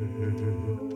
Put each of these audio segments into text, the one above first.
嗯嗯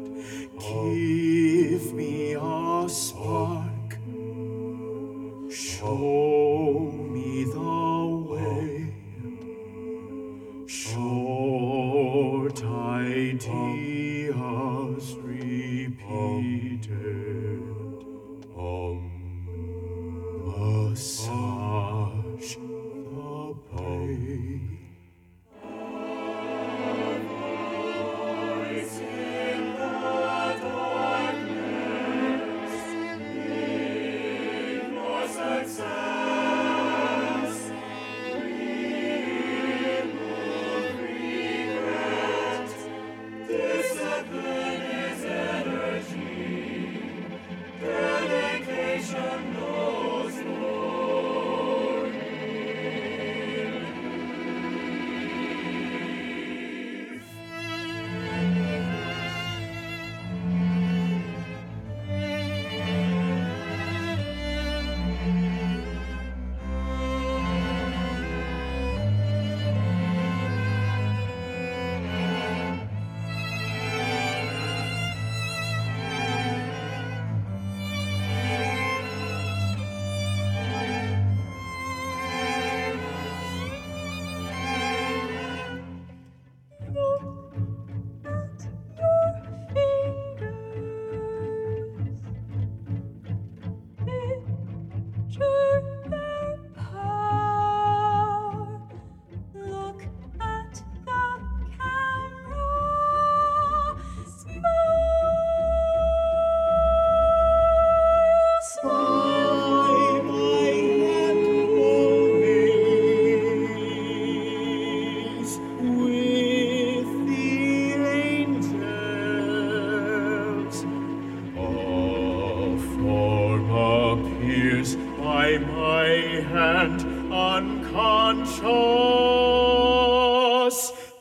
by my hand unconscious,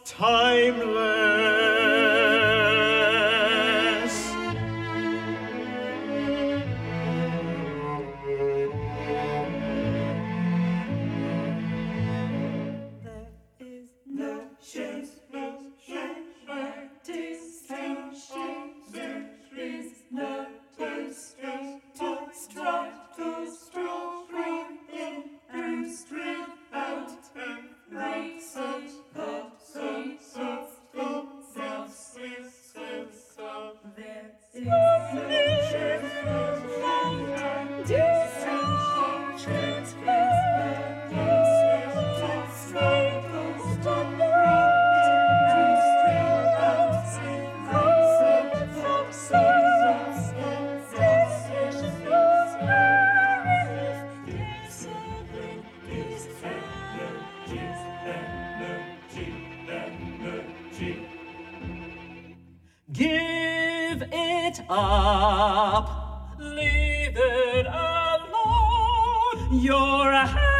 timeless. up. Leave it alone. You're a